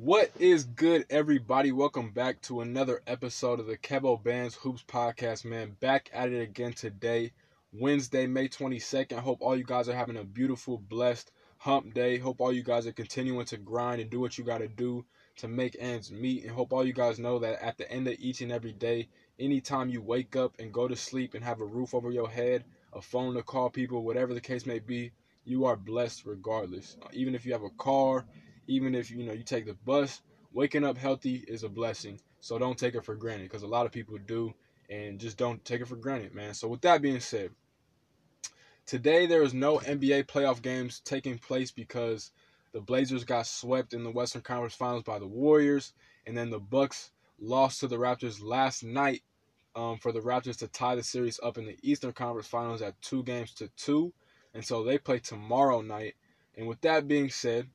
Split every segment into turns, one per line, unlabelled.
What is good, everybody? Welcome back to another episode of the Kevo Bands Hoops Podcast, man. Back at it again today, Wednesday, May 22nd. Hope all you guys are having a beautiful, blessed hump day. Hope all you guys are continuing to grind and do what you got to do to make ends meet. And hope all you guys know that at the end of each and every day, anytime you wake up and go to sleep and have a roof over your head, a phone to call people, whatever the case may be, you are blessed regardless. Even if you have a car, even if you know you take the bus, waking up healthy is a blessing. So don't take it for granted because a lot of people do and just don't take it for granted, man. So with that being said, today there is no NBA playoff games taking place because the Blazers got swept in the Western Conference Finals by the Warriors, and then the Bucks lost to the Raptors last night um, for the Raptors to tie the series up in the Eastern Conference Finals at two games to two, and so they play tomorrow night. And with that being said,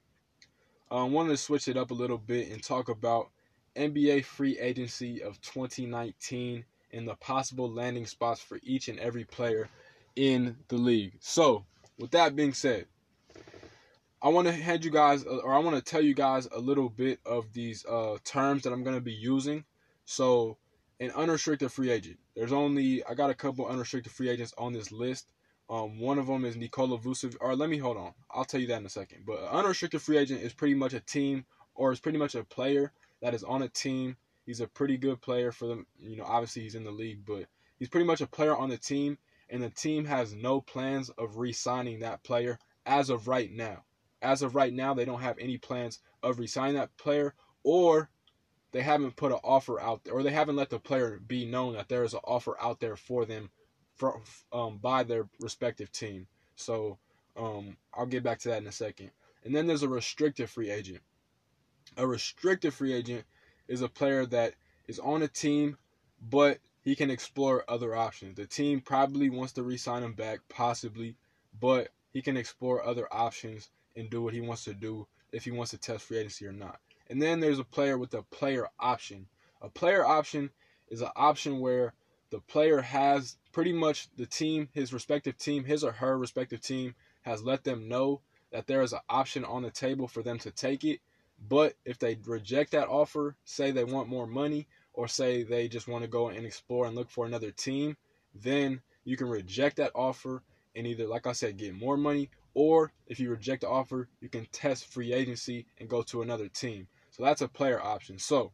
I um, wanted to switch it up a little bit and talk about NBA free agency of 2019 and the possible landing spots for each and every player in the league. So, with that being said, I want to hand you guys, or I want to tell you guys a little bit of these uh, terms that I'm going to be using. So, an unrestricted free agent. There's only I got a couple unrestricted free agents on this list. Um, one of them is Nikola Vucevic. Or let me hold on. I'll tell you that in a second. But an unrestricted free agent is pretty much a team, or is pretty much a player that is on a team. He's a pretty good player for them. You know, obviously he's in the league, but he's pretty much a player on the team, and the team has no plans of re-signing that player as of right now as of right now, they don't have any plans of resigning that player, or they haven't put an offer out there, or they haven't let the player be known that there is an offer out there for them for, um, by their respective team. So um, I'll get back to that in a second. And then there's a restricted free agent. A restricted free agent is a player that is on a team, but he can explore other options. The team probably wants to re-sign him back, possibly, but he can explore other options and do what he wants to do if he wants to test free agency or not. And then there's a player with a player option. A player option is an option where the player has pretty much the team, his respective team, his or her respective team, has let them know that there is an option on the table for them to take it. But if they reject that offer, say they want more money, or say they just want to go and explore and look for another team, then you can reject that offer and either, like I said, get more money or if you reject the offer, you can test free agency and go to another team. So that's a player option. So,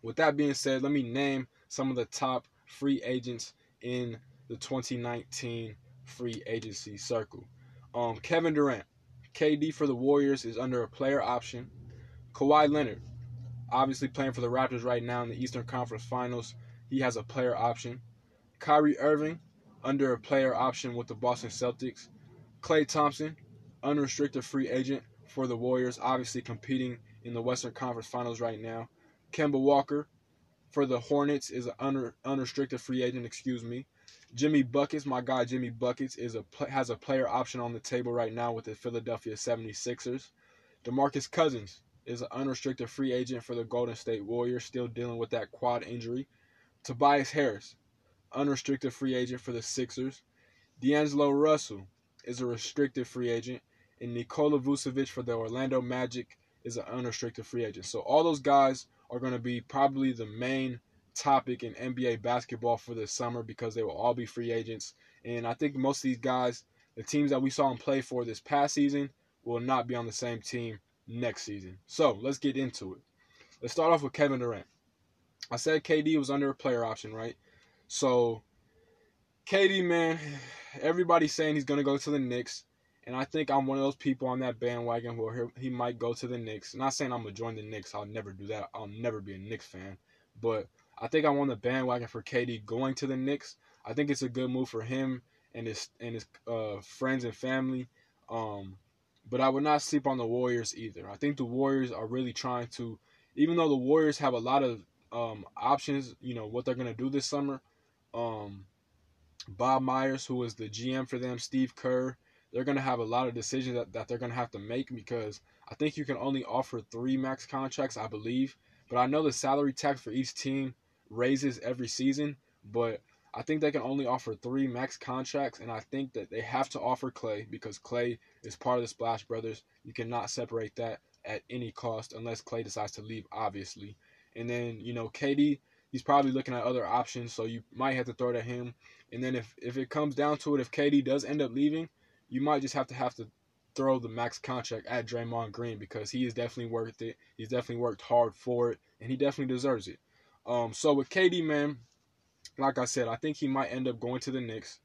with that being said, let me name some of the top free agents in the 2019 free agency circle. Um, Kevin Durant, KD for the Warriors is under a player option. Kawhi Leonard, obviously playing for the Raptors right now in the Eastern Conference Finals, he has a player option. Kyrie Irving, under a player option with the Boston Celtics. Klay Thompson, unrestricted free agent for the Warriors, obviously competing in the Western Conference Finals right now. Kemba Walker for the Hornets is an un- unrestricted free agent, excuse me. Jimmy Buckets, my guy Jimmy Buckets is a has a player option on the table right now with the Philadelphia 76ers. DeMarcus Cousins is an unrestricted free agent for the Golden State Warriors, still dealing with that quad injury. Tobias Harris, unrestricted free agent for the Sixers. D'Angelo Russell, is a restricted free agent, and Nikola Vucevic for the Orlando Magic is an unrestricted free agent. So all those guys are going to be probably the main topic in NBA basketball for this summer because they will all be free agents. And I think most of these guys, the teams that we saw them play for this past season, will not be on the same team next season. So let's get into it. Let's start off with Kevin Durant. I said KD was under a player option, right? So KD, man, everybody's saying he's going to go to the Knicks. And I think I'm one of those people on that bandwagon where he might go to the Knicks. Not saying I'm to join the Knicks. I'll never do that. I'll never be a Knicks fan. But I think I'm on the bandwagon for KD going to the Knicks. I think it's a good move for him and his and his uh, friends and family. Um, but I would not sleep on the Warriors either. I think the Warriors are really trying to, even though the Warriors have a lot of um, options, you know what they're gonna do this summer. Um, Bob Myers, who is the GM for them, Steve Kerr, they're going to have a lot of decisions that, that they're going to have to make because I think you can only offer three max contracts, I believe. But I know the salary tax for each team raises every season, but I think they can only offer three max contracts, and I think that they have to offer Klay because Klay is part of the Splash Brothers. You cannot separate that. at any cost unless Klay decides to leave, obviously. And then, you know, KD, he's probably looking at other options, so you might have to throw it at him. And then if, if it comes down to it, if KD does end up leaving, you might just have to have to throw the max contract at Draymond Green because he is definitely worth it. He's definitely worked hard for it, and he definitely deserves it. Um, so with KD, man, like I said, I think he might end up going to the Knicks.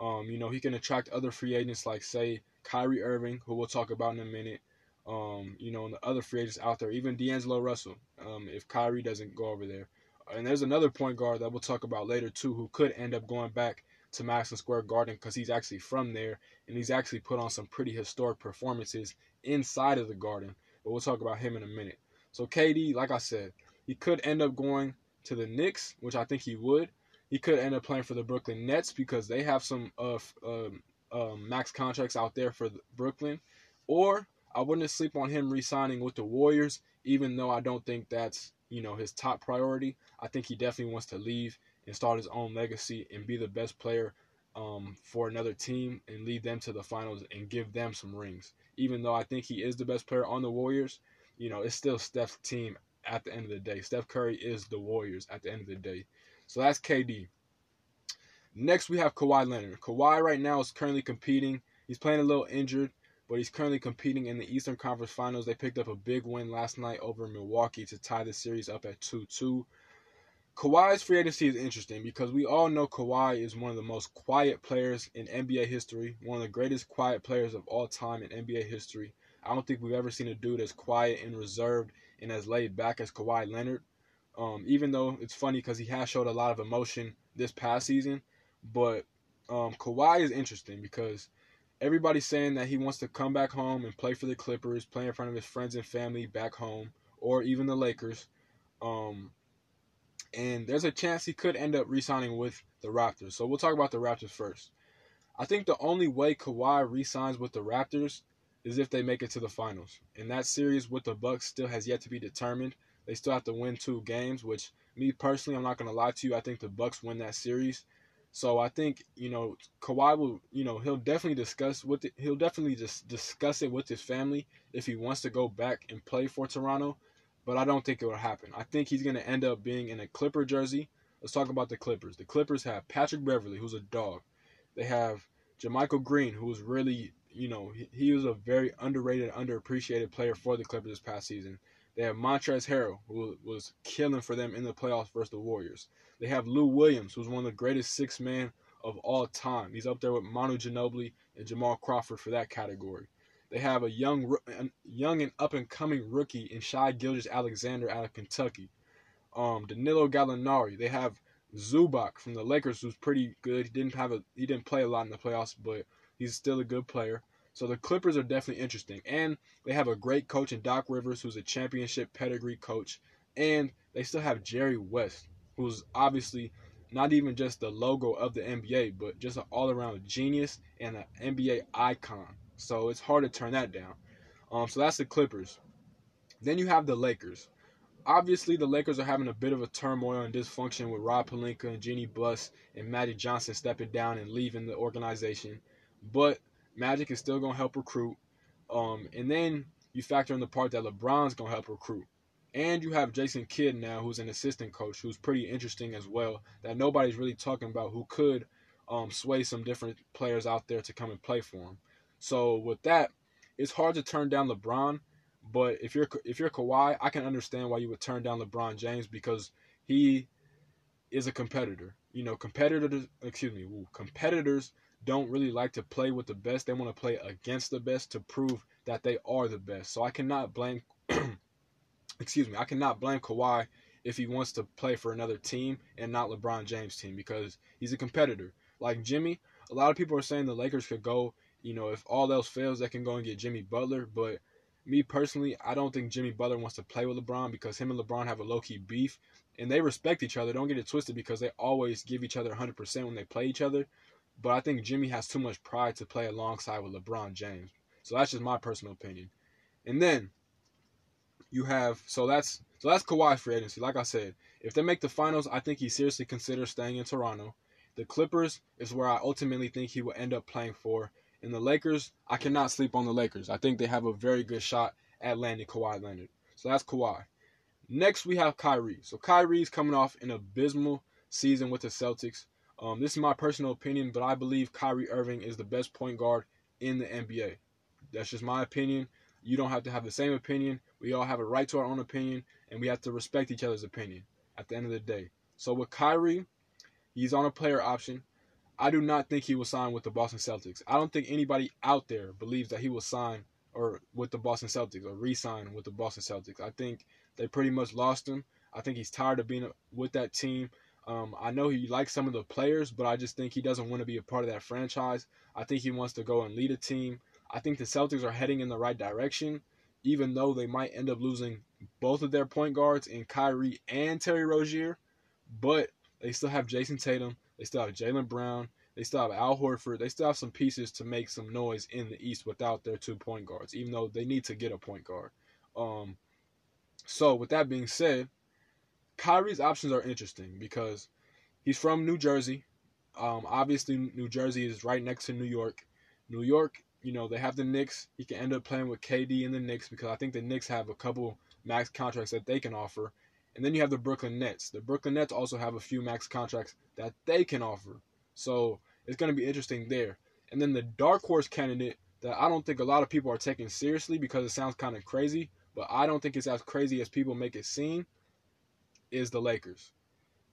Um, you know, he can attract other free agents like say Kyrie Irving, who we'll talk about in a minute. Um, you know, and the other free agents out there, even D'Angelo Russell, um, if Kyrie doesn't go over there. And there's another point guard that we'll talk about later too, who could end up going back to Madison Square Garden because he's actually from there and he's actually put on some pretty historic performances inside of the Garden. But we'll talk about him in a minute. So KD, like I said, he could end up going to the Knicks, which I think he would. He could end up playing for the Brooklyn Nets because they have some uh, um, um, max contracts out there for Brooklyn. Or I wouldn't sleep on him re-signing with the Warriors, even though I don't think that's you know his top priority. I think he definitely wants to leave and start his own legacy and be the best player um, for another team and lead them to the finals and give them some rings. Even though I think he is the best player on the Warriors, you know, it's still Steph's team at the end of the day. Steph Curry is the Warriors at the end of the day. So that's KD. Next, we have Kawhi Leonard. Kawhi right now is currently competing. He's playing a little injured, but he's currently competing in the Eastern Conference Finals. They picked up a big win last night over Milwaukee to tie the series up at 2 2. Kawhi's free agency is interesting because we all know Kawhi is one of the most quiet players in NBA history, one of the greatest quiet players of all time in NBA history. I don't think we've ever seen a dude as quiet and reserved and as laid back as Kawhi Leonard. Um, even though it's funny because he has showed a lot of emotion this past season, but um, Kawhi is interesting because everybody's saying that he wants to come back home and play for the Clippers, play in front of his friends and family back home, or even the Lakers. Um, and there's a chance he could end up re-signing with the Raptors. So we'll talk about the Raptors first. I think the only way Kawhi re-signs with the Raptors is if they make it to the finals. And that series with the Bucks still has yet to be determined. They still have to win two games, which me personally, I'm not gonna lie to you, I think the Bucks win that series. So I think you know Kawhi will, you know, he'll definitely discuss with it. He'll definitely just discuss it with his family if he wants to go back and play for Toronto. But I don't think it will happen. I think he's gonna end up being in a Clipper jersey. Let's talk about the Clippers. The Clippers have Patrick Beverley, who's a dog. They have JaMychal Green, who was really, you know, he, he was a very underrated, underappreciated player for the Clippers this past season. They have Montrezl Harrell, who was killing for them in the playoffs versus the Warriors. They have Lou Williams, who's one of the greatest six men of all time. He's up there with Manu Ginobili and Jamal Crawford for that category. They have a young, young and up and coming rookie in Shai Gilgeous-Alexander out of Kentucky. Um, Danilo Gallinari. They have Zubac from the Lakers, who's pretty good. He didn't have a he didn't play a lot in the playoffs, but he's still a good player. So the Clippers are definitely interesting. And they have a great coach in Doc Rivers, who's a championship pedigree coach. And they still have Jerry West, who's obviously not even just the logo of the NBA, but just an all around genius and an NBA icon. So it's hard to turn that down. Um, so that's the Clippers. Then you have the Lakers. Obviously, the Lakers are having a bit of a turmoil and dysfunction with Rob Pelinka and Jeanie Buss and Magic Johnson stepping down and leaving the organization. But Magic is still gonna help recruit. Um, and then you factor in the part that LeBron's gonna help recruit. And you have Jason Kidd now, who's an assistant coach, who's pretty interesting as well. That nobody's really talking about, who could um, sway some different players out there to come and play for him. So with that, it's hard to turn down LeBron. But if you're if you're Kawhi, I can understand why you would turn down LeBron James because he is a competitor. You know, competitors. Excuse me, competitors don't really like to play with the best. They want to play against the best to prove that they are the best. So I cannot blame excuse me, I cannot blame Kawhi if he wants to play for another team and not LeBron James team because he's a competitor. Like Jimmy, a lot of people are saying the Lakers could go, you know, if all else fails, they can go and get Jimmy Butler, but me personally, I don't think Jimmy Butler wants to play with LeBron because him and LeBron have a low key beef and they respect each other. Don't get it twisted because they always give each other 100% when they play each other. But I think Jimmy has too much pride to play alongside with LeBron James. So that's just my personal opinion. And then you have so that's so that's Kawhi free agency. Like I said, if they make the finals, I think he seriously considers staying in Toronto. The Clippers is where I ultimately think he will end up playing for. And the Lakers, I cannot sleep on the Lakers. I think they have a very good shot at landing Kawhi Leonard. So that's Kawhi. Next, we have Kyrie. So Kyrie's coming off an abysmal season with the Celtics. Um, this is my personal opinion, but I believe Kyrie Irving is the best point guard in the NBA. That's just my opinion. You don't have to have the same opinion. We all have a right to our own opinion, and we have to respect each other's opinion at the end of the day. So with Kyrie, he's on a player option. I do not think he will sign with the Boston Celtics. I don't think anybody out there believes that he will sign or with the Boston Celtics or re-sign with the Boston Celtics. I think they pretty much lost him. I think he's tired of being with that team. Um, I know he likes some of the players, but I just think he doesn't want to be a part of that franchise. I think he wants to go and lead a team. I think the Celtics are heading in the right direction, even though they might end up losing both of their point guards in Kyrie and Terry Rozier. But they still have Jayson Tatum. They still have Jaylen Brown. They still have Al Horford. They still have some pieces to make some noise in the East without their two point guards, even though they need to get a point guard. Um, so, with that being said, Kyrie's options are interesting because he's from New Jersey. Um, obviously, New Jersey is right next to New York. New York, you know, they have the Knicks. He can end up playing with KD in the Knicks because I think the Knicks have a couple max contracts that they can offer. And then you have the Brooklyn Nets. The Brooklyn Nets also have a few max contracts that they can offer. So it's going to be interesting there. And then the dark horse candidate that I don't think a lot of people are taking seriously because it sounds kind of crazy, but I don't think it's as crazy as people make it seem, is the Lakers.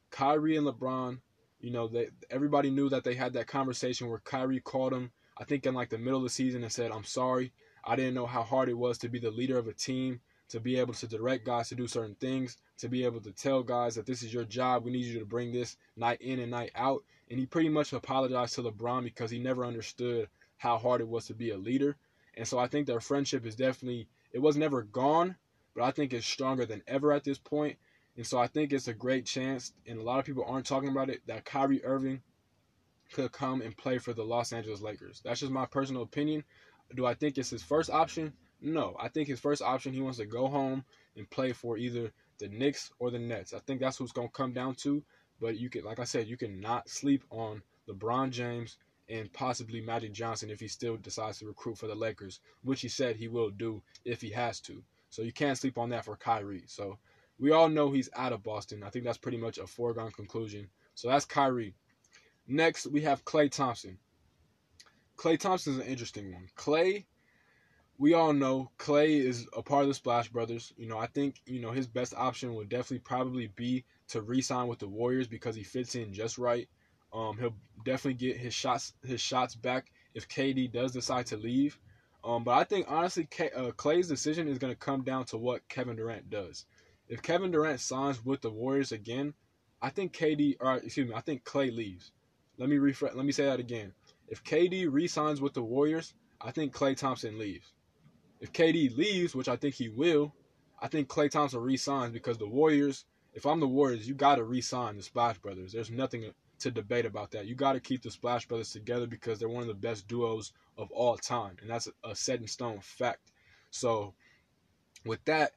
Kyrie and LeBron, you know, they everybody knew that they had that conversation where Kyrie called him, I think in like the middle of the season and said, "I'm sorry. I didn't know how hard it was to be the leader of a team to be able to direct guys to do certain things, to be able to tell guys that this is your job. We need you to bring this night in and night out. And he pretty much apologized to LeBron because he never understood how hard it was to be a leader. And so I think their friendship is definitely, it was never gone, but I think it's stronger than ever at this point. And so I think it's a great chance, and a lot of people aren't talking about it, that Kyrie Irving could come and play for the Los Angeles Lakers. That's just my personal opinion. Do I think it's his first option? No, I think his first option he wants to go home and play for either the Knicks or the Nets. I think that's what's going to come down to. But you can, like I said, you cannot sleep on LeBron James and possibly Magic Johnson if he still decides to recruit for the Lakers, which he said he will do if he has to. So you can't sleep on that for Kyrie. So we all know he's out of Boston. I think that's pretty much a foregone conclusion. So that's Kyrie. Next, we have Klay Thompson. Klay Thompson is an interesting one. Klay we all know Klay is a part of the Splash Brothers. You know, I think, you know, his best option would definitely probably be to re-sign with the Warriors because he fits in just right. Um, he'll definitely get his shots his shots back if KD does decide to leave. Um, but I think honestly, K, uh, Klay's decision is going to come down to what Kevin Durant does. If Kevin Durant signs with the Warriors again, I think KD or excuse me, I think Klay leaves. Let me refresh. Let me say that again. If KD re-signs with the Warriors, I think Klay Thompson leaves. If KD leaves, which I think he will, I think Klay Thompson resigns because the Warriors, if I'm the Warriors, you got to resign the Splash Brothers. There's nothing to debate about that. You got to keep the Splash Brothers together because they're one of the best duos of all time, and that's a set in stone fact. So, with that,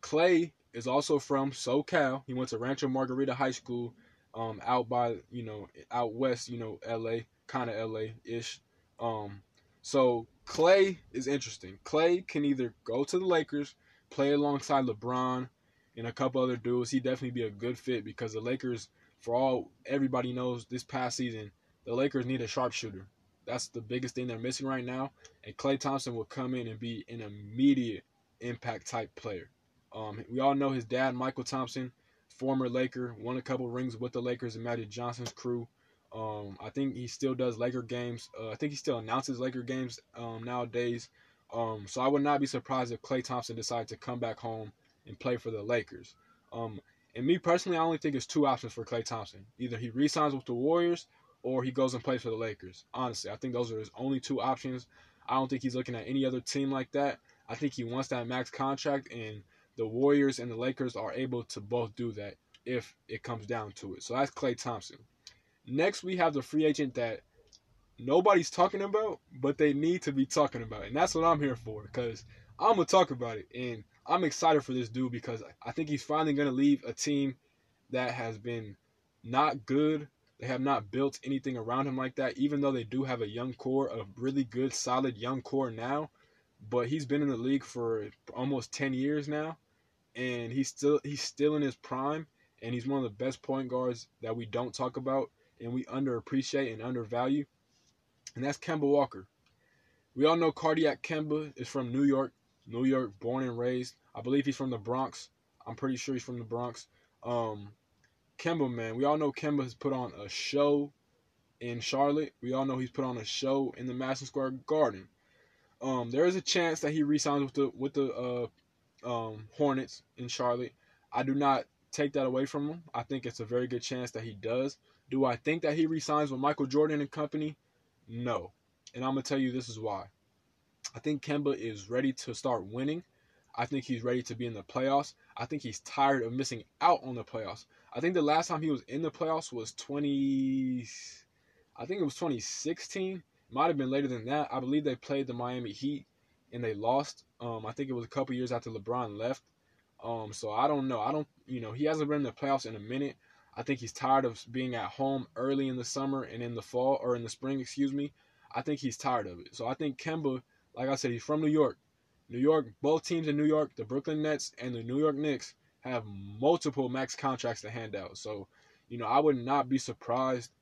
Klay is also from SoCal. He went to Rancho Margarita High School, um, out by you know out west, you know, L.A., kind of L.A. ish. Um, so Klay is interesting. Klay can either go to the Lakers, play alongside LeBron and a couple other dudes. He'd definitely be a good fit because the Lakers, for all everybody knows this past season, the Lakers need a sharpshooter. That's the biggest thing they're missing right now. And Klay Thompson will come in and be an immediate impact type player. Um, we all know his dad, Mychal Thompson, former Laker, won a couple rings with the Lakers and Magic Johnson's crew. Um, I think he still does Laker games. Uh, I think he still announces Laker games um, nowadays. Um, so I would not be surprised if Klay Thompson decided to come back home and play for the Lakers. Um, and me personally, I only think it's two options for Klay Thompson. Either he re-signs with the Warriors or he goes and plays for the Lakers. Honestly, I think those are his only two options. I don't think he's looking at any other team like that. I think he wants that max contract, and the Warriors and the Lakers are able to both do that if it comes down to it. So that's Klay Thompson. Next, we have the free agent that nobody's talking about, but they need to be talking about. And that's what I'm here for because I'm going to talk about it. And I'm excited for this dude because I think he's finally going to leave a team that has been not good. They have not built anything around him like that, even though they do have a young core, a really good, solid young core now. but he's been in the league for almost 10 years now and he's still he's still in his prime and he's one of the best point guards that we don't talk about and we underappreciate and undervalue and that's Kemba Walker. We all know Cardiac Kemba is from New York, New York born and raised. I believe he's from the Bronx. I'm pretty sure he's from the Bronx. Um Kemba man, we all know Kemba has put on a show in Charlotte. We all know he's put on a show in the Madison Square Garden. Um, there is a chance that he resigns with the with the uh, um, Hornets in Charlotte. I do not take that away from him. I think it's a very good chance that he does. Do I think that he resigns with Michael Jordan and company? No. And I'm gonna tell you this is why. I think Kemba is ready to start winning. I think he's ready to be in the playoffs. I think he's tired of missing out on the playoffs. I think the last time he was in the playoffs was 20 I think it was 2016 might have been later than that. I believe they played the Miami Heat and they lost. Um, I think it was a couple years after LeBron left. Um, so I don't know. I don't, you know, he hasn't been in the playoffs in a minute. I think he's tired of being at home early in the summer and in the fall or in the spring, excuse me. I think he's tired of it. So I think Kemba, like I said, he's from New York. New York, both teams in New York, the Brooklyn Nets and the New York Knicks, have multiple max contracts to hand out. So, you know, I would not be surprised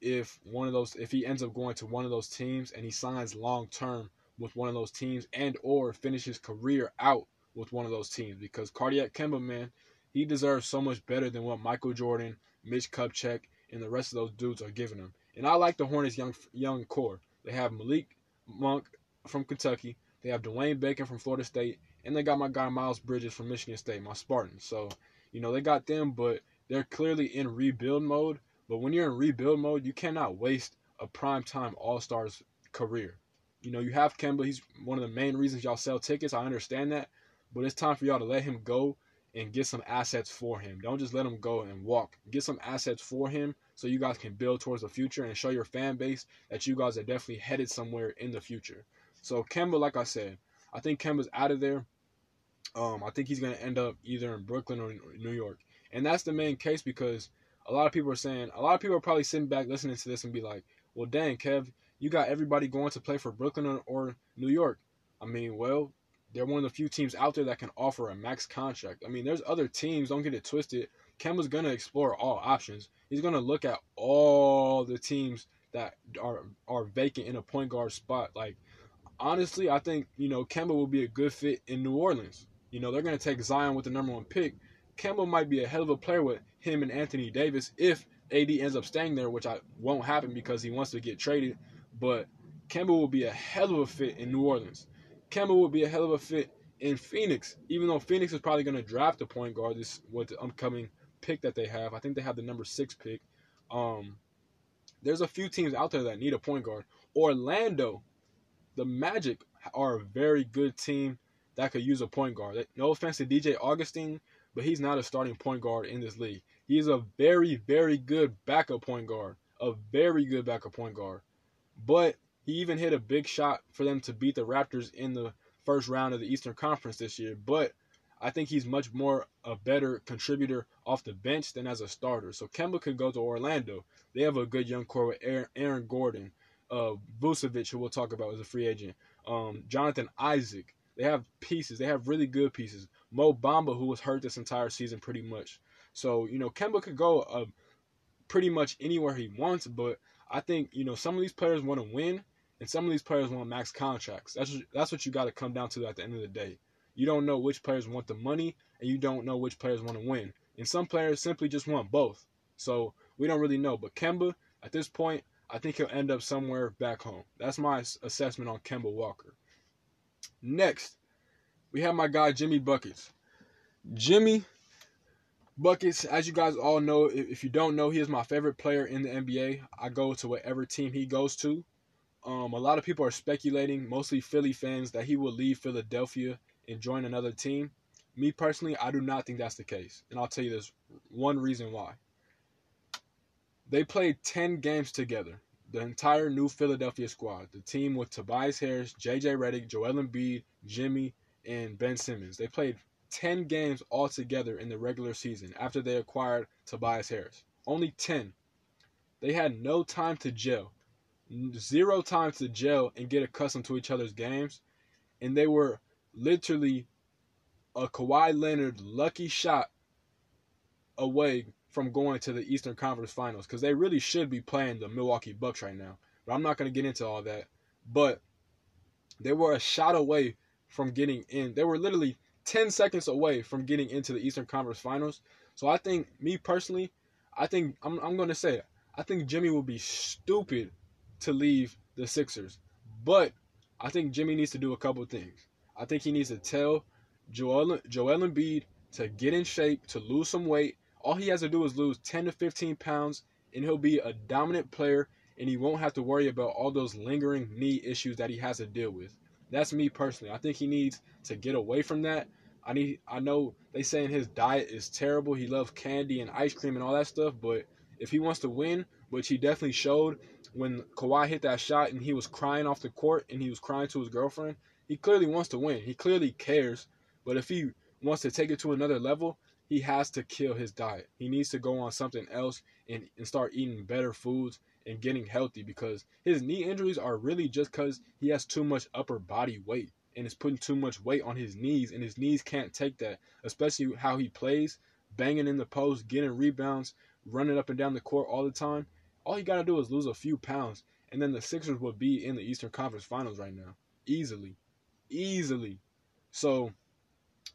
if one of those if he ends up going to one of those teams and he signs long term with one of those teams and or finish his career out with one of those teams because cardiac Kemba man he deserves so much better than what Michael Jordan, Mitch Kupchak, and the rest of those dudes are giving him. And I like the Hornets young young core. They have Malik Monk from Kentucky. They have Dwayne Bacon from Florida State, and they got my guy Miles Bridges from Michigan State, my Spartans. So, you know, they got them, but they're clearly in rebuild mode. But when you're in rebuild mode, you cannot waste a prime time All Stars career. You know, you have Kemba. He's one of the main reasons y'all sell tickets. I understand that. But it's time for y'all to let him go and get some assets for him. Don't just let him go and walk. Get some assets for him so you guys can build towards the future and show your fan base that you guys are definitely headed somewhere in the future. So Kemba, like I said, I think Kemba's out of there. Um, I think he's gonna end up either in Brooklyn or New York, and that's the main case because a lot of people are saying, a lot of people are probably sitting back listening to this and be like, well, dang, Kev, you got everybody going to play for Brooklyn or, or New York. I mean, well, they're one of the few teams out there that can offer a max contract. I mean, there's other teams, don't get it twisted. Kemba's going to explore all options. He's going to look at all the teams that are are vacant in a point guard spot. Like, honestly, I think, you know, Kemba will be a good fit in New Orleans. You know, they're going to take Zion with the number one pick. Kemba might be a hell of a player with him and Anthony Davis if AD ends up staying there, which I won't happen because he wants to get traded. But Kemba will be a hell of a fit in New Orleans. Kemba will be a hell of a fit in Phoenix, even though Phoenix is probably going to draft a point guard this with the upcoming pick that they have. I think they have the number six pick. Um, there's a few teams out there that need a point guard. Orlando, the Magic are a very good team that could use a point guard. No offense to DJ Augustin, but he's not a starting point guard in this league. He's a very, very good backup point guard. A very good backup point guard. But he even hit a big shot for them to beat the Raptors in the first round of the Eastern Conference this year. But I think he's much more a better contributor off the bench than as a starter. So Kemba could go to Orlando. They have a good young core with Aaron, Gordon, uh, Vucevic, who we'll talk about as a free agent, um, Jonathan Isaac. They have pieces. They have really good pieces. Mo Bamba, who was hurt this entire season pretty much. So, you know, Kemba could go uh, pretty much anywhere he wants, but I think, you know, some of these players want to win and some of these players want max contracts. That's what, that's what you got to come down to at the end of the day. You don't know which players want the money and you don't know which players want to win. And some players simply just want both. So, we don't really know, but Kemba at this point, I think he'll end up somewhere back home. That's my assessment on Kemba Walker. Next, we have my guy Jimmy Buckets. Jimmy Buckets, as you guys all know, if you don't know, he is my favorite player in the NBA. I go to whatever team he goes to. Um, a lot of people are speculating, mostly Philly fans, that he will leave Philadelphia and join another team. Me personally, I do not think that's the case. And I'll tell you this one reason why. They played 10 games together. The entire new Philadelphia squad. The team with Tobias Harris, JJ Redick, Joel Embiid, Jimmy, and Ben Simmons. They played 10 games altogether in the regular season after they acquired Tobias Harris. Only 10. They had no time to gel. Zero time to gel and get accustomed to each other's games. and they were literally a Kawhi Leonard lucky shot away from going to the Eastern Conference Finals because they really should be playing the Milwaukee Bucks right now. But I'm not going to get into all that. But they were a shot away from getting in. They were literally 10 seconds away from getting into the Eastern Conference Finals. So I think, me personally, I think, I'm, I'm going to say it. I think Jimmy will be stupid to leave the Sixers. But I think Jimmy needs to do a couple things. I think he needs to tell Joel, Joel Embiid to get in shape, to lose some weight. All he has to do is lose 10 to 15 pounds, and he'll be a dominant player, and he won't have to worry about all those lingering knee issues that he has to deal with. That's me personally. I think he needs to get away from that. I need. I know they saying his diet is terrible. He loves candy and ice cream and all that stuff, but if he wants to win, which he definitely showed when Kawhi hit that shot and he was crying off the court and he was crying to his girlfriend, he clearly wants to win. He clearly cares. But if he wants to take it to another level, he has to kill his diet. He needs to go on something else and, and start eating better foods and getting healthy because his knee injuries are really just because he has too much upper body weight and is putting too much weight on his knees and his knees can't take that, especially how he plays, banging in the post, getting rebounds, running up and down the court all the time. All he got to do is lose a few pounds and then the Sixers would be in the Eastern Conference Finals right now. Easily. Easily. So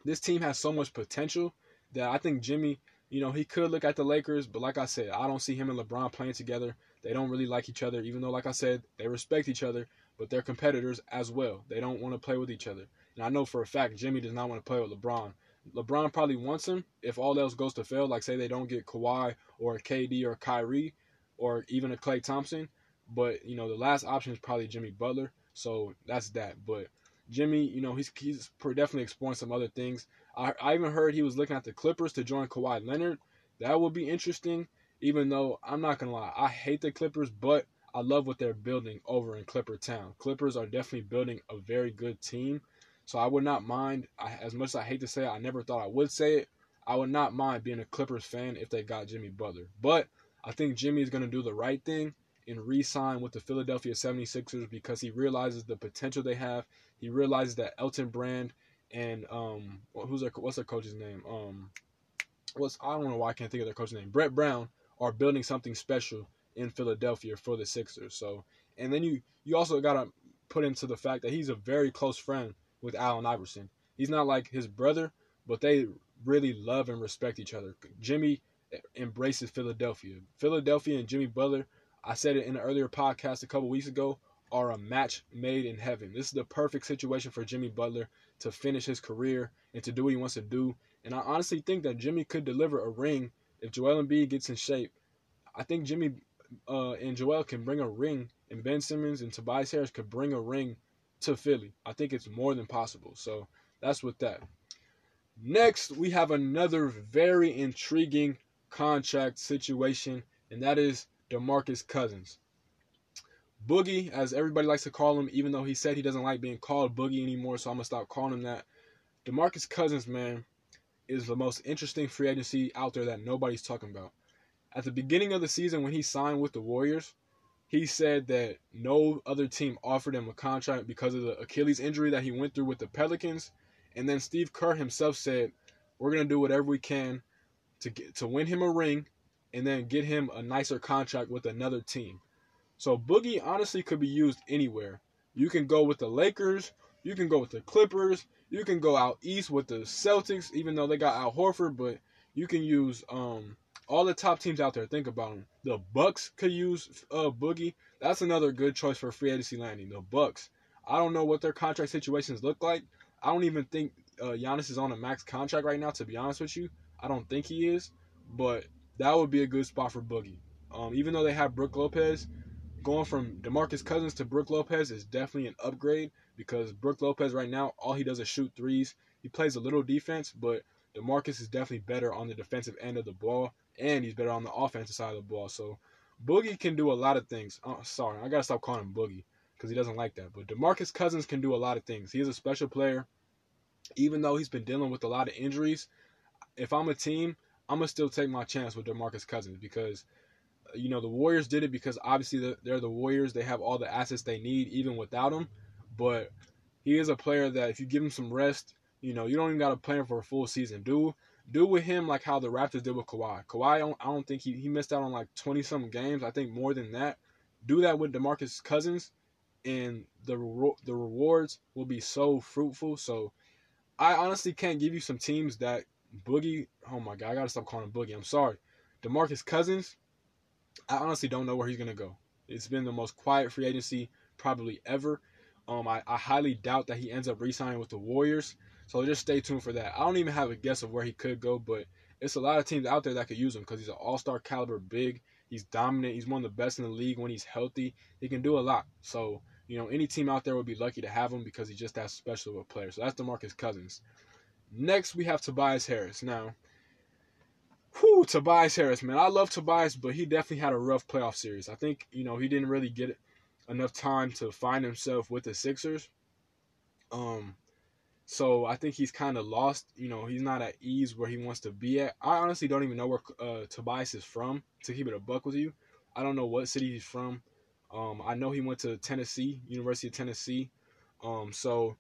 this team has so much potential that I think Jimmy, you know, he could look at the Lakers, but like I said, I don't see him and LeBron playing together. They don't really like each other, even though, like I said, they respect each other, but they're competitors as well. They don't want to play with each other. And I know for a fact Jimmy does not want to play with LeBron. LeBron probably wants him if all else goes to fail, like say they don't get Kawhi or KD or Kyrie or even a Klay Thompson. But you know the last option is probably Jimmy Butler, so that's that. But Jimmy, you know he's he's definitely exploring some other things. I, I even heard he was looking at the Clippers to join Kawhi Leonard. That would be interesting. Even though I'm not gonna lie, I hate the Clippers, but I love what they're building over in Clipper Town. Clippers are definitely building a very good team. So I would not mind, I, as much as I hate to say it, I never thought I would say it. I would not mind being a Clippers fan if they got Jimmy Butler. But I think Jimmy is going to do the right thing and re sign with the Philadelphia 76ers because he realizes the potential they have. He realizes that Elton Brand and um who's their what's their coach's name? Um what's I don't know why I can't think of their coach's name. Brett Brown are building something special in Philadelphia for the Sixers. So, and then you you also got to put into the fact that he's a very close friend with Allen Iverson. He's not like his brother, but they really love and respect each other. Jimmy embraces Philadelphia. Philadelphia and Jimmy Butler, I said it in an earlier podcast a couple weeks ago, are a match made in heaven. This is the perfect situation for Jimmy Butler to finish his career and to do what he wants to do. And I honestly think that Jimmy could deliver a ring if Joel Embiid gets in shape. I think Jimmy uh, and Joel can bring a ring, and Ben Simmons and Tobias Harris could bring a ring to Philly. I think it's more than possible. So that's with that. Next, we have another very intriguing contract situation, and that is DeMarcus Cousins. Boogie, as everybody likes to call him, even though he said he doesn't like being called Boogie anymore, so I'm gonna stop calling him that. DeMarcus Cousins, man, is the most interesting free agency out there that nobody's talking about. At the beginning of the season, when he signed with the Warriors, he said that no other team offered him a contract because of the Achilles injury that he went through with the Pelicans. And then Steve Kerr himself said, "We're gonna do whatever we can to get to win him a ring, and then get him a nicer contract with another team." So Boogie honestly could be used anywhere. You can go with the Lakers, you can go with the Clippers, you can go out east with the Celtics, even though they got Al Horford, but you can use um all the top teams out there. Think about them. The Bucks could use uh, Boogie. That's another good choice for free agency landing. The Bucks. I don't know what their contract situations look like. I don't even think uh, Giannis is on a max contract right now. To be honest with you, I don't think he is. But that would be a good spot for Boogie. Um, even though they have Brook Lopez, going from DeMarcus Cousins to Brook Lopez is definitely an upgrade because Brook Lopez right now all he does is shoot threes. He plays a little defense, but DeMarcus is definitely better on the defensive end of the ball and he's better on the offensive side of the ball. So Boogie can do a lot of things. Oh, sorry, I gotta stop calling him Boogie because he doesn't like that. But Demarcus Cousins can do a lot of things. He is a special player, even though he's been dealing with a lot of injuries. If I'm a team, I'm gonna still take my chance with Demarcus Cousins because uh, you know the Warriors did it because obviously they're the Warriors. They have all the assets they need even without him. But he is a player that if you give him some rest, you know, you don't even got to play him for a full season. Do do with him like how the Raptors did with Kawhi. Kawhi, I don't, I don't think he, he missed out on like 20 some games. I think more than that. Do that with DeMarcus Cousins, and the the rewards will be so fruitful. So I honestly can't give you some teams that Boogie. Oh my god, I gotta stop calling him Boogie. I'm sorry, DeMarcus Cousins. I honestly don't know where he's gonna go. It's been the most quiet free agency probably ever. Um, I, I highly doubt that he ends up re-signing with the Warriors. So just stay tuned for that. I don't even have a guess of where he could go, but it's a lot of teams out there that could use him because he's an all-star caliber big. He's dominant. He's one of the best in the league when he's healthy. He can do a lot. So, you know, any team out there would be lucky to have him because he's just that special of a player. So that's DeMarcus Cousins. Next, we have Tobias Harris. Now, whew, Tobias Harris, man. I love Tobias, but he definitely had a rough playoff series. I think, you know, he didn't really get enough time to find himself with the Sixers. Um, so I think he's kind of lost. You know, he's not at ease where he wants to be at. I honestly don't even know where uh, Tobias is from. To keep it a buck with you, I don't know what city he's from. Um, I know he went to Tennessee, University of Tennessee. Um, so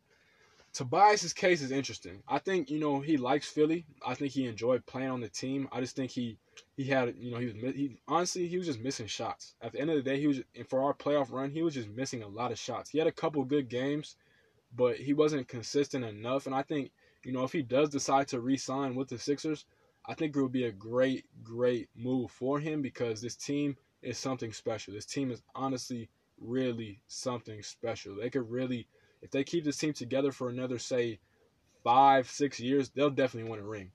Tobias's case is interesting. I think you know he likes Philly. I think he enjoyed playing on the team. I just think he he had you know he was he honestly he was just missing shots. At the end of the day, he was for our playoff run he was just missing a lot of shots. He had a couple good games but he wasn't consistent enough. And I think, you know, if he does decide to re sign with the Sixers, I think it would be a great, great move for him because this team is something special. This team is honestly really something special. They could really, if they keep this team together for another, say, five, six years, they'll definitely win a ring.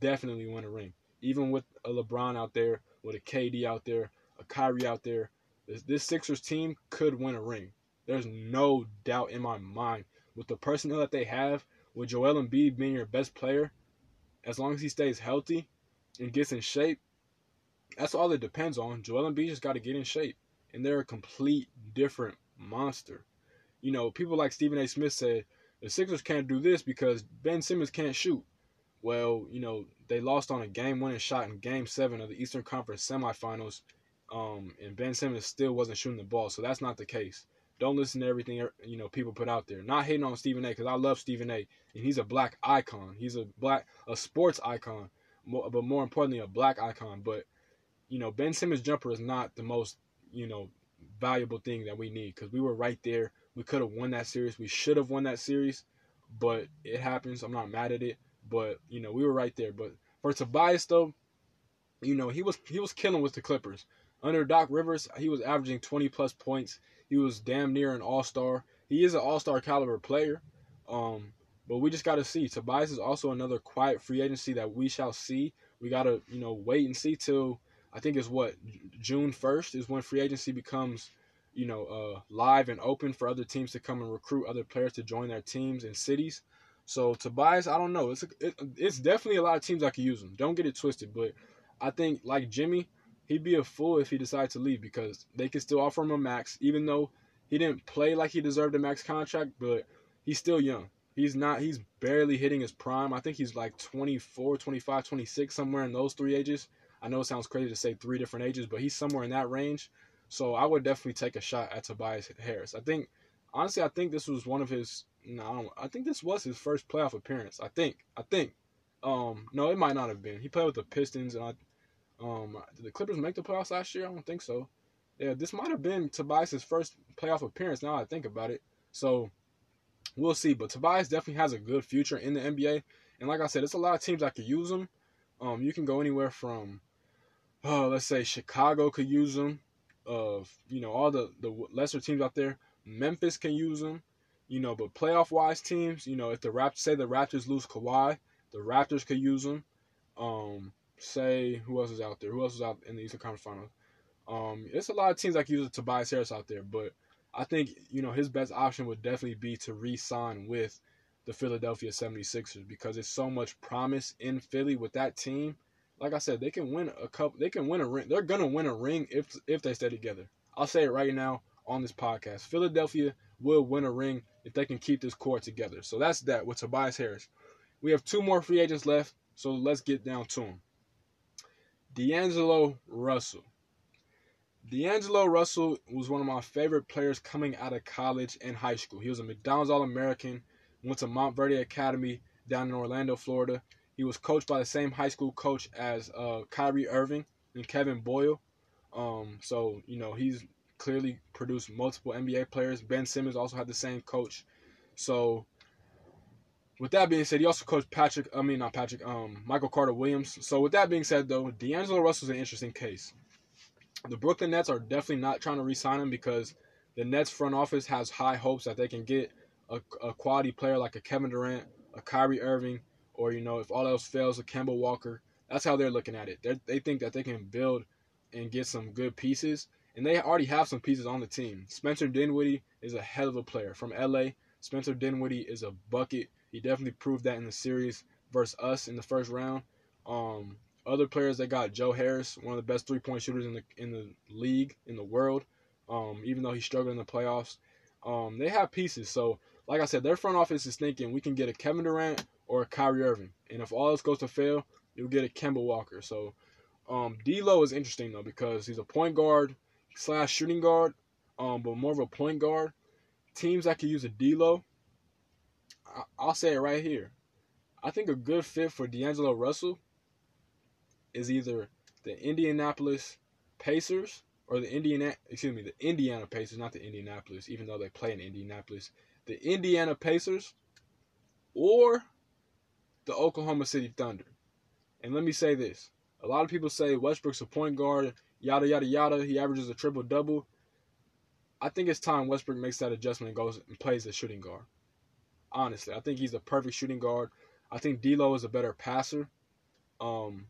Definitely win a ring. Even with a LeBron out there, with a KD out there, a Kyrie out there, this, this Sixers team could win a ring. There's no doubt in my mind with the personnel that they have, with Joel Embiid being your best player, as long as he stays healthy and gets in shape, that's all it depends on. Joel Embiid just got to get in shape, and they're a complete different monster. You know, people like Stephen A. Smith said the Sixers can't do this because Ben Simmons can't shoot. Well, you know, they lost on a game-winning shot in Game Seven of the Eastern Conference Semifinals, um, and Ben Simmons still wasn't shooting the ball, so that's not the case. Don't listen to everything er, you know people put out there. Not hating on Stephen A. because I love Stephen A. and he's a black icon. He's a black a sports icon, but more importantly a black icon. But you know Ben Simmons jumper is not the most you know valuable thing that we need because we were right there. We could have won that series. We should have won that series, but it happens. I'm not mad at it. But you know we were right there. But for Tobias though, you know he was he was killing with the Clippers. Under Doc Rivers, he was averaging 20 plus points. He was damn near an all star. He is an all star caliber player. Um, but we just got to see. Tobias is also another quiet free agency that we shall see. We got to, you know, wait and see till I think it's what June 1st is when free agency becomes, you know, uh, live and open for other teams to come and recruit other players to join their teams and cities. So Tobias, I don't know. It's a, it, it's definitely a lot of teams that could use him. Don't get it twisted, but I think like Jimmy, he'd be a fool if he decided to leave because they could still offer him a max, even though he didn't play like he deserved a max contract, but he's still young. He's not, he's barely hitting his prime. I think he's like 24, 25, 26, somewhere in those three ages. I know it sounds crazy to say three different ages, but he's somewhere in that range. So I would definitely take a shot at Tobias Harris. I think, honestly, I think this was one of his, no, I, I think this was his first playoff appearance. I think, I think. Um, no, it might not have been. He played with the Pistons, and I um, did the Clippers make the playoffs last year? I don't think so. Yeah, this might have been Tobias's first playoff appearance. Now I think about it, so we'll see. But Tobias definitely has a good future in the NBA, and like I said, it's a lot of teams that could use him. Um, you can go anywhere from, uh, let's say Chicago could use him. Of you know all the the lesser teams out there, Memphis can use them, You know, but playoff wise teams, you know, if the Raptors say the Raptors lose Kawhi, the Raptors could use them. Um, say who else is out there? Who else is out in the Eastern Conference Finals? Um, it's a lot of teams can use Tobias Harris out there, but I think you know his best option would definitely be to re-sign with the Philadelphia 76ers because there's so much promise in Philly with that team. Like I said, they can win a couple. They can win a ring. They're gonna win a ring if if they stay together. I'll say it right now on this podcast. Philadelphia will win a ring if they can keep this core together. So that's that with Tobias Harris. We have two more free agents left, so let's get down to them. D'Angelo Russell. D'Angelo Russell was one of my favorite players coming out of college and high school. He was a McDonald's All American, went to Montverde Academy down in Orlando, Florida. He was coached by the same high school coach as uh, Kyrie Irving and Kevin Boyle. Um, so, you know, he's clearly produced multiple NBA players. Ben Simmons also had the same coach. So, with that being said, he also coached Patrick, I mean, not Patrick, um, Michael Carter Williams. So, with that being said, though, D'Angelo Russell's an interesting case. The Brooklyn Nets are definitely not trying to re sign him because the Nets front office has high hopes that they can get a, a quality player like a Kevin Durant, a Kyrie Irving, or, you know, if all else fails, a Kemba Walker. That's how they're looking at it. They're, they think that they can build and get some good pieces. And they already have some pieces on the team. Spencer Dinwiddie is a hell of a player from LA. Spencer Dinwiddie is a bucket. He definitely proved that in the series versus us in the first round. Um, other players they got Joe Harris, one of the best three point shooters in the in the league in the world. Um, even though he struggled in the playoffs, um, they have pieces. So, like I said, their front office is thinking we can get a Kevin Durant or Kyrie Irving, and if all this goes to fail, you'll get a Kemba Walker. So, um, D'Lo is interesting though because he's a point guard slash shooting guard, um, but more of a point guard. Teams that could use a D'Lo, I- I'll say it right here. I think a good fit for D'Angelo Russell is either the Indianapolis Pacers or the Indiana excuse me, the Indiana Pacers, not the Indianapolis, even though they play in Indianapolis. The Indiana Pacers or the Oklahoma City Thunder. And let me say this. A lot of people say Westbrook's a point guard, yada yada yada. He averages a triple double. I think it's time Westbrook makes that adjustment and goes and plays the shooting guard. Honestly, I think he's the perfect shooting guard. I think D'Lo is a better passer. Um,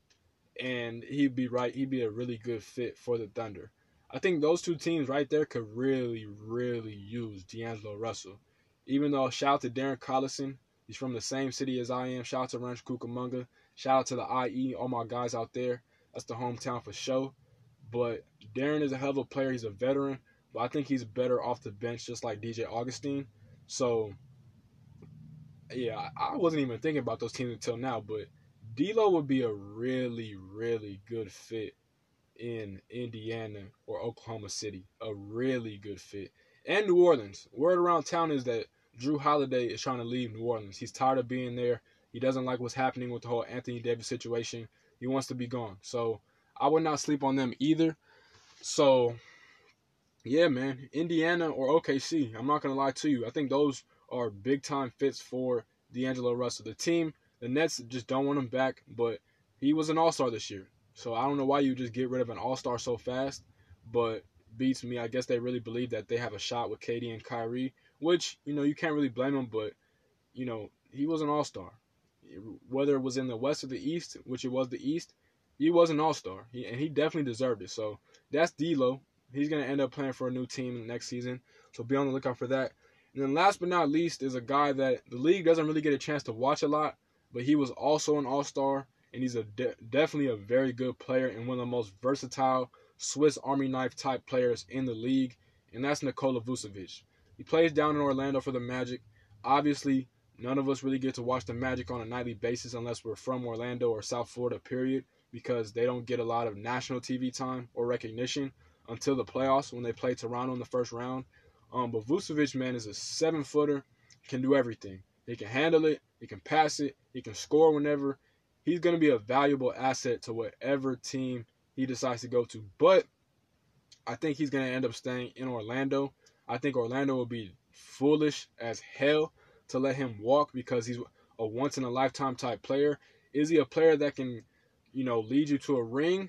and he'd be right. He'd be a really good fit for the Thunder. I think those two teams right there could really, really use D'Angelo Russell. Even though shout out to Darren Collison, he's from the same city as I am. Shout out to Rancho Cucamonga. Shout out to the IE, all my guys out there. That's the hometown for show. But Darren is a hell of a player. He's a veteran, but I think he's better off the bench, just like DJ Augustin. So, yeah, I wasn't even thinking about those teams until now, but D'Lo would be a really, really good fit in Indiana or Oklahoma City. A really good fit. And New Orleans. Word around town is that Jrue Holiday is trying to leave New Orleans. He's tired of being there. He doesn't like what's happening with the whole Anthony Davis situation. He wants to be gone. So I would not sleep on them either. So yeah, man, Indiana or OKC. I'm not gonna lie to you. I think those are big time fits for D'Angelo Russell. The team, the Nets just don't want him back, but he was an All Star this year. So I don't know why you just get rid of an All Star so fast, but beats me. I guess they really believe that they have a shot with KD and Kyrie, which you know you can't really blame him. But you know he was an All Star, whether it was in the West or the East, which it was the East. He was an All Star, and he definitely deserved it. So that's D'Lo. He's gonna end up playing for a new team next season. So be on the lookout for that. And then last but not least is a guy that the league doesn't really get a chance to watch a lot, but he was also an All Star, and he's a de- definitely a very good player and one of the most versatile Swiss Army knife type players in the league, and that's Nikola Vucevic. He plays down in Orlando for the Magic. Obviously, none of us really get to watch the Magic on a nightly basis unless we're from Orlando or South Florida, period, because they don't get a lot of national TV time or recognition until the playoffs when they play Toronto in the first round. Um, but Vucevic, man, is a seven footer, can do everything. He can handle it, he can pass it, he can score whenever. He's going to be a valuable asset to whatever team he decides to go to. But I think he's going to end up staying in Orlando. I think Orlando will be foolish as hell to let him walk because he's a once in a lifetime type player. Is he a player that can, you know, lead you to a ring?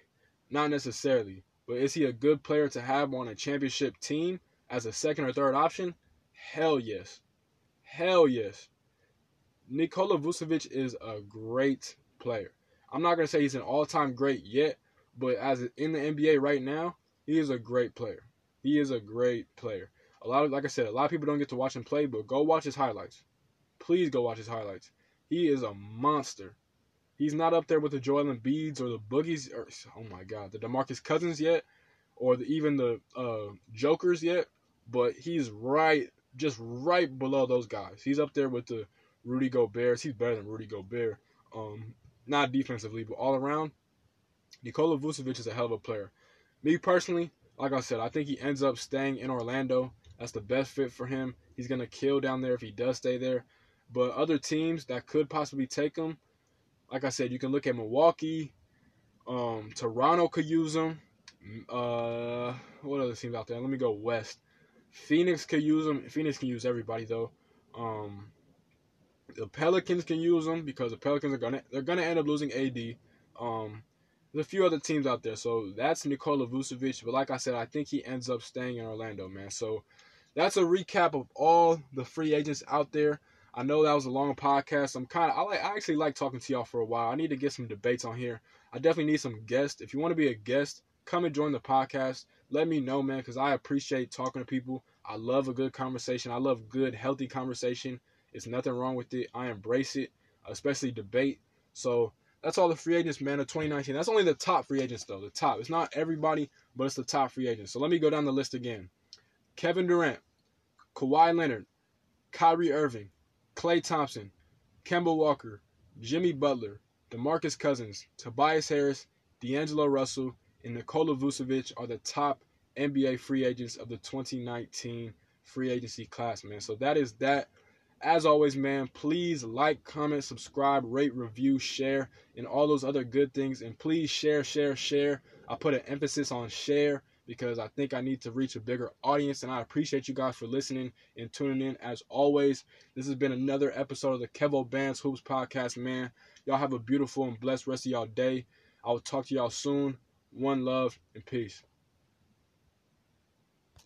Not necessarily. But is he a good player to have on a championship team as a second or third option? Hell yes. Hell yes. Nikola Vucevic is a great player. I'm not going to say he's an all time great yet, but as in the NBA right now, he is a great player. He is a great player. A lot of, like I said, a lot of people don't get to watch him play, but go watch his highlights. Please go watch his highlights. He is a monster. He's not up there with the Joel Embiids or the Boogies, or oh my God, the Demarcus Cousins yet, or the, even the uh, Jokers yet, but he's right, just right below those guys. He's up there with the Rudy Gobert. He's better than Rudy Gobert. Um, not defensively, but all around. Nikola Vucevic is a hell of a player. Me personally, like I said, I think he ends up staying in Orlando. That's the best fit for him. He's gonna kill down there if he does stay there. But other teams that could possibly take him, like I said, you can look at Milwaukee. Um, Toronto could use him. Uh, what other teams out there? Let me go west. Phoenix could use him. Phoenix can use everybody though. Um, the Pelicans can use him because the Pelicans are gonna they're gonna end up losing AD. Um, there's a few other teams out there, so that's Nikola Vucevic. But like I said, I think he ends up staying in Orlando, man. So that's a recap of all the free agents out there. I know that was a long podcast. I'm kind of I like I actually like talking to y'all for a while. I need to get some debates on here. I definitely need some guests. If you want to be a guest, come and join the podcast. Let me know, man, because I appreciate talking to people. I love a good conversation. I love good, healthy conversation. It's nothing wrong with it. I embrace it, especially debate. So that's all the free agents, man, of 2019. That's only the top free agents, though. The top. It's not everybody, but it's the top free agents. So let me go down the list again. Kevin Durant, Kawhi Leonard, Kyrie Irving, Klay Thompson, Kemba Walker, Jimmy Butler, DeMarcus Cousins, Tobias Harris, D'Angelo Russell, and Nikola Vucevic are the top NBA free agents of the 2019 free agency class, man. So that is that. As always, man, please like, comment, subscribe, rate, review, share, and all those other good things. And please share, share, share. I put an emphasis on share because I think I need to reach a bigger audience. And I appreciate you guys for listening and tuning in. As always, this has been another episode of the Kevo Bands Hoops Podcast, man. Y'all have a beautiful and blessed rest of y'all day. I will talk to y'all soon. One love and peace.